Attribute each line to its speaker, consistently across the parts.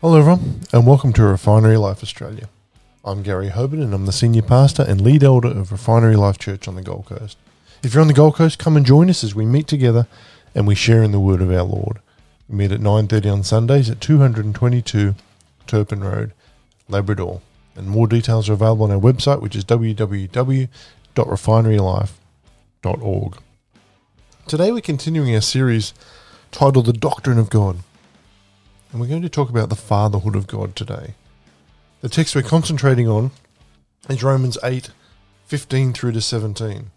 Speaker 1: Hello, everyone, and welcome to Refinery Life Australia. I'm Gary Hoban, and I'm the senior pastor and lead elder of Refinery Life Church on the Gold Coast. If you're on the Gold Coast, come and join us as we meet together and we share in the Word of our Lord. We meet at 9:30 on Sundays at 222 Turpin Road, Labrador. And more details are available on our website, which is www.refinerylife.org. Today, we're continuing our series titled "The Doctrine of God." And we're going to talk about the fatherhood of God today. The text we're concentrating on is Romans 8 15 through to 17.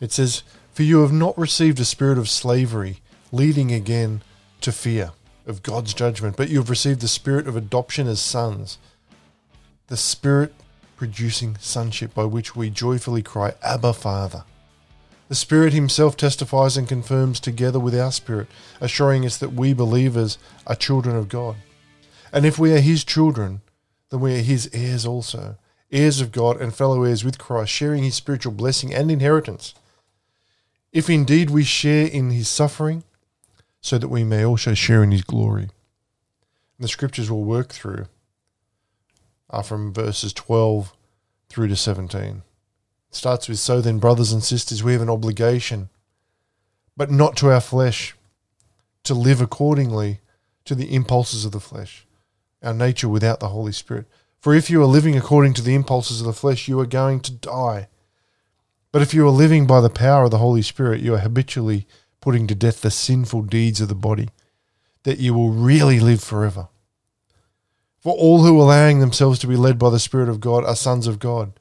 Speaker 1: It says, For you have not received a spirit of slavery, leading again to fear of God's judgment, but you have received the spirit of adoption as sons, the spirit producing sonship by which we joyfully cry, Abba, Father. The Spirit Himself testifies and confirms together with our spirit, assuring us that we believers are children of God. And if we are His children, then we are His heirs also, heirs of God and fellow heirs with Christ, sharing His spiritual blessing and inheritance. If indeed we share in His suffering, so that we may also share in His glory. And the scriptures we'll work through are from verses 12 through to 17 starts with So then, brothers and sisters, we have an obligation, but not to our flesh, to live accordingly to the impulses of the flesh, our nature without the Holy Spirit. For if you are living according to the impulses of the flesh, you are going to die. But if you are living by the power of the Holy Spirit, you are habitually putting to death the sinful deeds of the body, that you will really live forever. For all who are allowing themselves to be led by the Spirit of God are sons of God.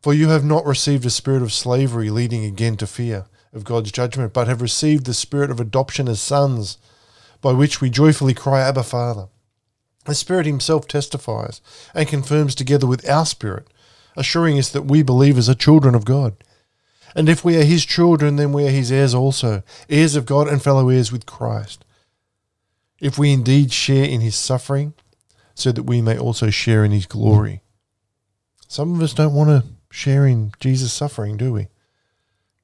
Speaker 1: For you have not received a spirit of slavery leading again to fear of God's judgment, but have received the spirit of adoption as sons, by which we joyfully cry, Abba, Father. The Spirit Himself testifies and confirms together with our spirit, assuring us that we believers are children of God. And if we are His children, then we are His heirs also, heirs of God and fellow heirs with Christ. If we indeed share in His suffering, so that we may also share in His glory. Some of us don't want to sharing Jesus' suffering, do we?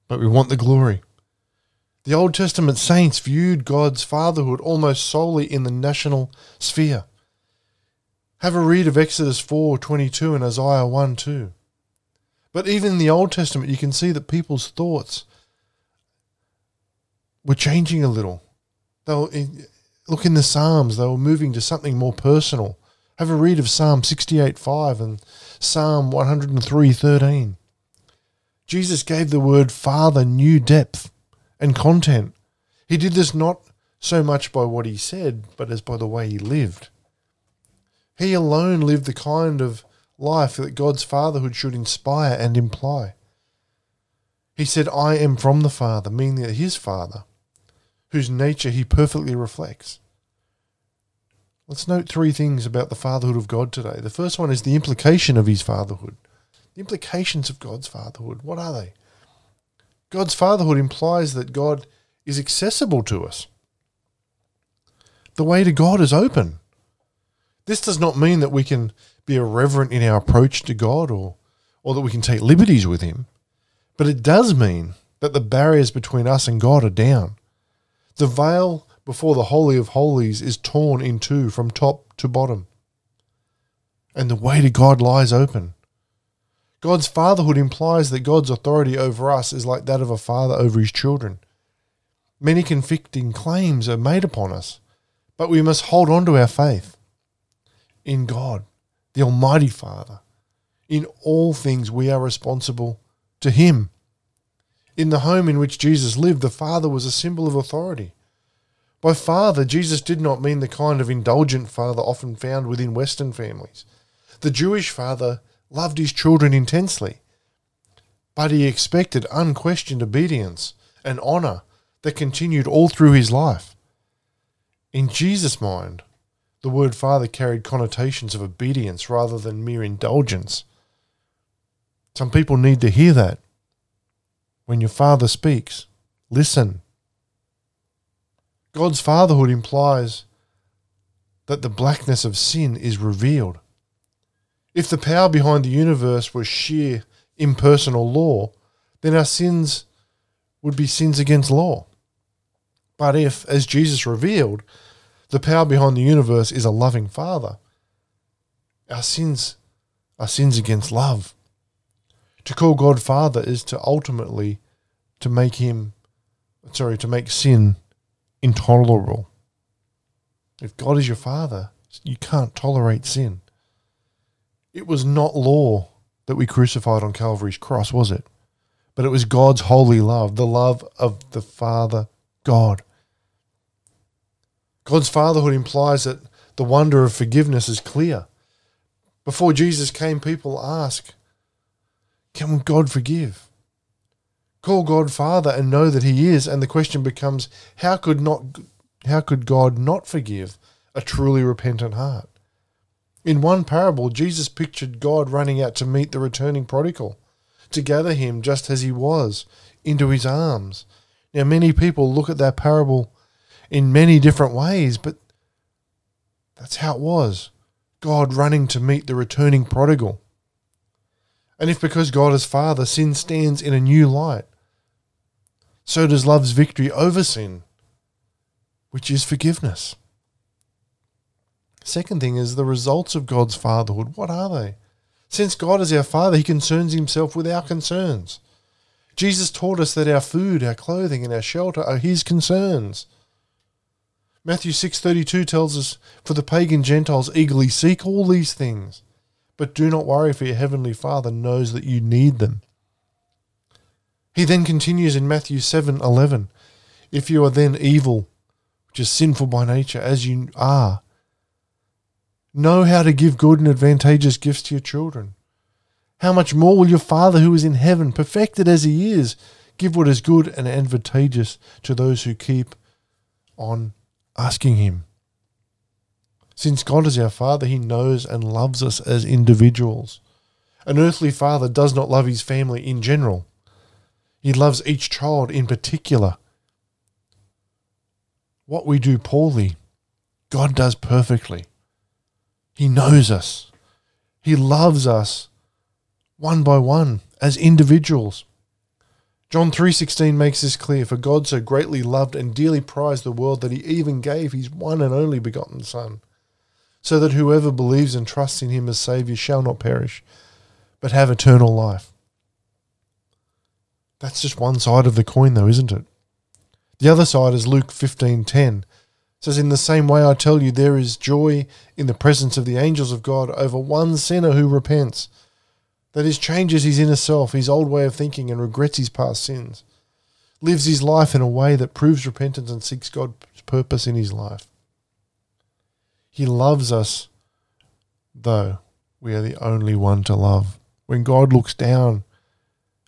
Speaker 1: But we want the glory. The Old Testament saints viewed God's fatherhood almost solely in the national sphere. Have a read of Exodus 4:22 and Isaiah 1:2. But even in the Old Testament you can see that people's thoughts were changing a little. They were look in the Psalms, they were moving to something more personal. Have a read of Psalm 68:5 and Psalm 103:13. Jesus gave the word Father new depth and content. He did this not so much by what he said, but as by the way he lived. He alone lived the kind of life that God's fatherhood should inspire and imply. He said, I am from the Father, meaning that his Father, whose nature he perfectly reflects. Let's note three things about the fatherhood of God today. The first one is the implication of his fatherhood. The implications of God's fatherhood, what are they? God's fatherhood implies that God is accessible to us. The way to God is open. This does not mean that we can be irreverent in our approach to God or, or that we can take liberties with Him, but it does mean that the barriers between us and God are down. The veil before the Holy of Holies is torn in two from top to bottom. And the way to God lies open. God's fatherhood implies that God's authority over us is like that of a father over his children. Many conflicting claims are made upon us, but we must hold on to our faith in God, the Almighty Father. In all things, we are responsible to Him. In the home in which Jesus lived, the Father was a symbol of authority. By father, Jesus did not mean the kind of indulgent father often found within Western families. The Jewish father loved his children intensely, but he expected unquestioned obedience and honour that continued all through his life. In Jesus' mind, the word father carried connotations of obedience rather than mere indulgence. Some people need to hear that. When your father speaks, listen. God's fatherhood implies that the blackness of sin is revealed. If the power behind the universe was sheer impersonal law, then our sins would be sins against law. But if, as Jesus revealed, The power behind the universe is a loving Father. Our sins are sins against love. To call God Father is to ultimately to make him sorry, to make sin intolerable. If God is your father, you can't tolerate sin. It was not law that we crucified on Calvary's cross, was it? But it was God's holy love, the love of the Father God. God's fatherhood implies that the wonder of forgiveness is clear. Before Jesus came, people ask, Can God forgive? Call God Father and know that He is, and the question becomes, how could not how could God not forgive a truly repentant heart? In one parable, Jesus pictured God running out to meet the returning prodigal, to gather him just as he was into his arms. Now, many people look at that parable in many different ways, but that's how it was God running to meet the returning prodigal. And if because God is Father, sin stands in a new light, so does love's victory over sin, which is forgiveness. Second thing is the results of God's fatherhood. What are they? Since God is our Father, He concerns Himself with our concerns. Jesus taught us that our food, our clothing, and our shelter are His concerns. Matthew 6:32 tells us, "For the pagan Gentiles eagerly seek all these things, but do not worry for your heavenly Father knows that you need them." He then continues in Matthew 7:11, "If you are then evil, which is sinful by nature as you are, know how to give good and advantageous gifts to your children. How much more will your Father who is in heaven, perfected as he is, give what is good and advantageous to those who keep on asking Him. Since God is our Father, He knows and loves us as individuals. An earthly father does not love his family in general, he loves each child in particular. What we do poorly, God does perfectly. He knows us. He loves us one by one as individuals. John 3:16 makes this clear for God so greatly loved and dearly prized the world that he even gave his one and only begotten son so that whoever believes and trusts in him as savior shall not perish but have eternal life. That's just one side of the coin though, isn't it? The other side is Luke 15:10 says in the same way I tell you there is joy in the presence of the angels of God over one sinner who repents that is, changes his inner self, his old way of thinking, and regrets his past sins. Lives his life in a way that proves repentance and seeks God's purpose in his life. He loves us, though we are the only one to love. When God looks down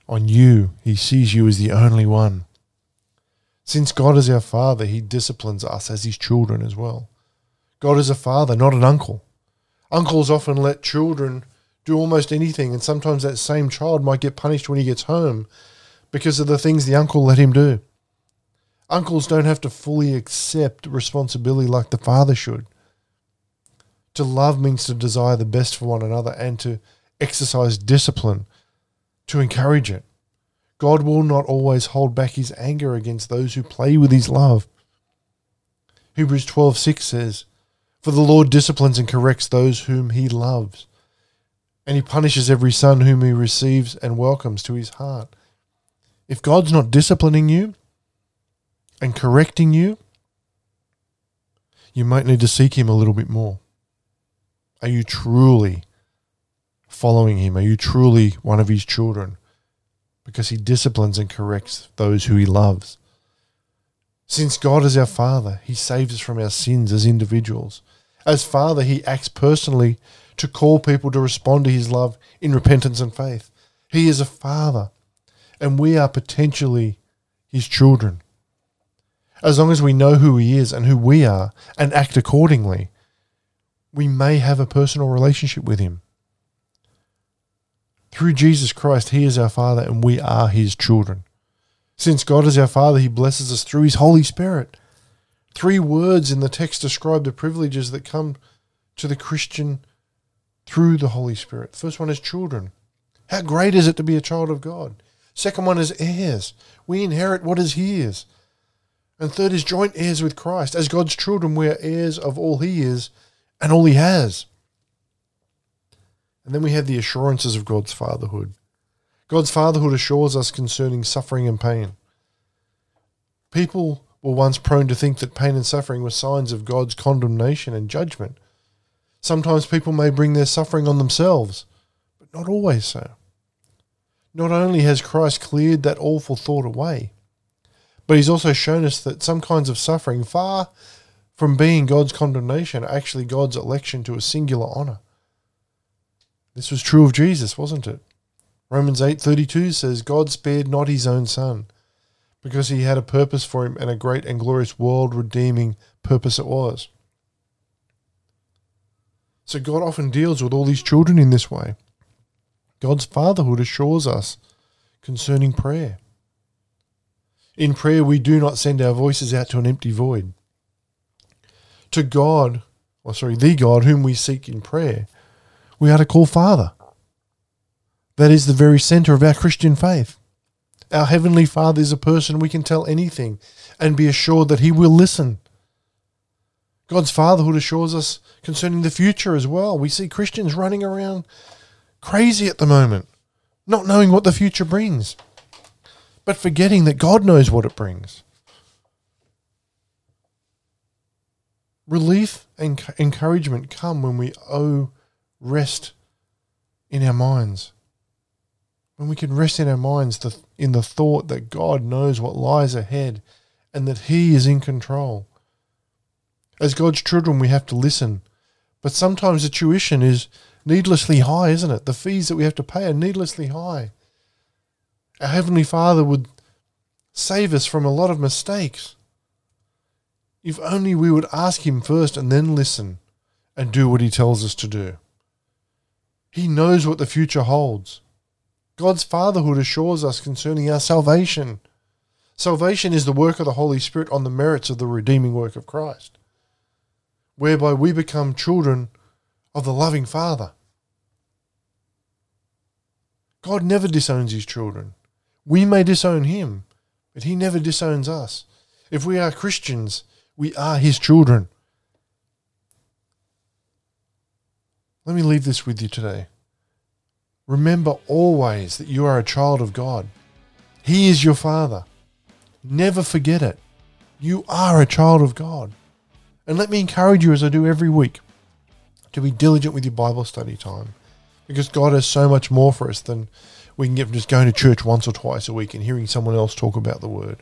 Speaker 1: on you, he sees you as the only one. Since God is our Father, he disciplines us as his children as well. God is a father, not an uncle. Uncles often let children do almost anything, and sometimes that same child might get punished when he gets home because of the things the uncle let him do. Uncles don't have to fully accept responsibility like the father should. To love means to desire the best for one another and to exercise discipline to encourage it. God will not always hold back his anger against those who play with his love. Hebrews 12:6 says, "For the Lord disciplines and corrects those whom he loves." and he punishes every son whom he receives and welcomes to his heart. If God's not disciplining you and correcting you, you might need to seek him a little bit more. Are you truly following him? Are you truly one of his children? Because he disciplines and corrects those who he loves. Since God is our Father, he saves us from our sins as individuals. As Father, he acts personally to call people to respond to his love in repentance and faith. He is a father, and we are potentially his children. As long as we know who he is and who we are and act accordingly, we may have a personal relationship with him. Through Jesus Christ, he is our Father and we are his children. Since God is our Father, he blesses us through his Holy Spirit. Three words in the text describe the privileges that come to the Christian through the Holy Spirit. First one is children. How great is it to be a child of God? Second one is heirs. We inherit what is His. And third is joint heirs with Christ. As God's children, we are heirs of all he is and all he has. And then we have the assurances of God's fatherhood. God's fatherhood assures us concerning suffering and pain. People were once prone to think that pain and suffering were signs of God's condemnation and judgment. Sometimes people may bring their suffering on themselves, but not always so. Not only has Christ cleared that awful thought away, but he's also shown us that some kinds of suffering, far from being God's condemnation, are actually God's election to a singular honor. This was true of Jesus, wasn't it? Romans 8:32 says God spared not his own son because he had a purpose for him and a great and glorious world redeeming purpose it was. So God often deals with all these children in this way. God's fatherhood assures us concerning prayer. In prayer, we do not send our voices out to an empty void. To God, or sorry, the God whom we seek in prayer, we are to call Father. That is the very center of our Christian faith. Our Heavenly Father is a person we can tell anything and be assured that He will listen. God's fatherhood assures us concerning the future as well. We see Christians running around crazy at the moment, not knowing what the future brings, but forgetting that God knows what it brings. Relief and encouragement come when we owe rest in our minds. When we can rest in our minds in the thought that God knows what lies ahead and that He is in control. As God's children, we have to listen. But sometimes the tuition is needlessly high, isn't it? The fees that we have to pay are needlessly high. Our Heavenly Father would save us from a lot of mistakes. If only we would ask Him first and then listen and do what He tells us to do. He knows what the future holds. God's fatherhood assures us concerning our salvation. Salvation is the work of the Holy Spirit on the merits of the redeeming work of Christ, whereby we become children of the loving Father. God never disowns his children. We may disown him, but he never disowns us. If we are Christians, we are his children. Let me leave this with you today. Remember always that you are a child of God. He is your Father. Never forget it. You are a child of God. And let me encourage you, as I do every week, to be diligent with your Bible study time. Because God has so much more for us than we can get from just going to church once or twice a week and hearing someone else talk about the Word.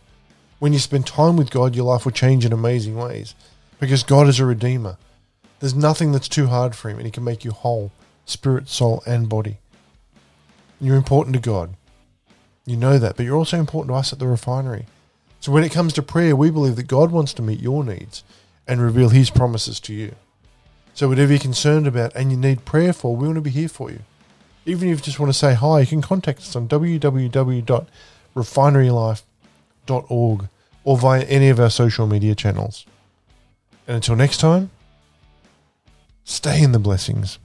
Speaker 1: When you spend time with God, your life will change in amazing ways. Because God is a Redeemer. There's nothing that's too hard for Him, and He can make you whole, spirit, soul, and body. You're important to God. You know that, but you're also important to us at the refinery. So when it comes to prayer, we believe that God wants to meet your needs and reveal his promises to you. So whatever you're concerned about and you need prayer for, we want to be here for you. Even if you just want to say hi, you can contact us on www.refinerylife.org or via any of our social media channels. And until next time, stay in the blessings.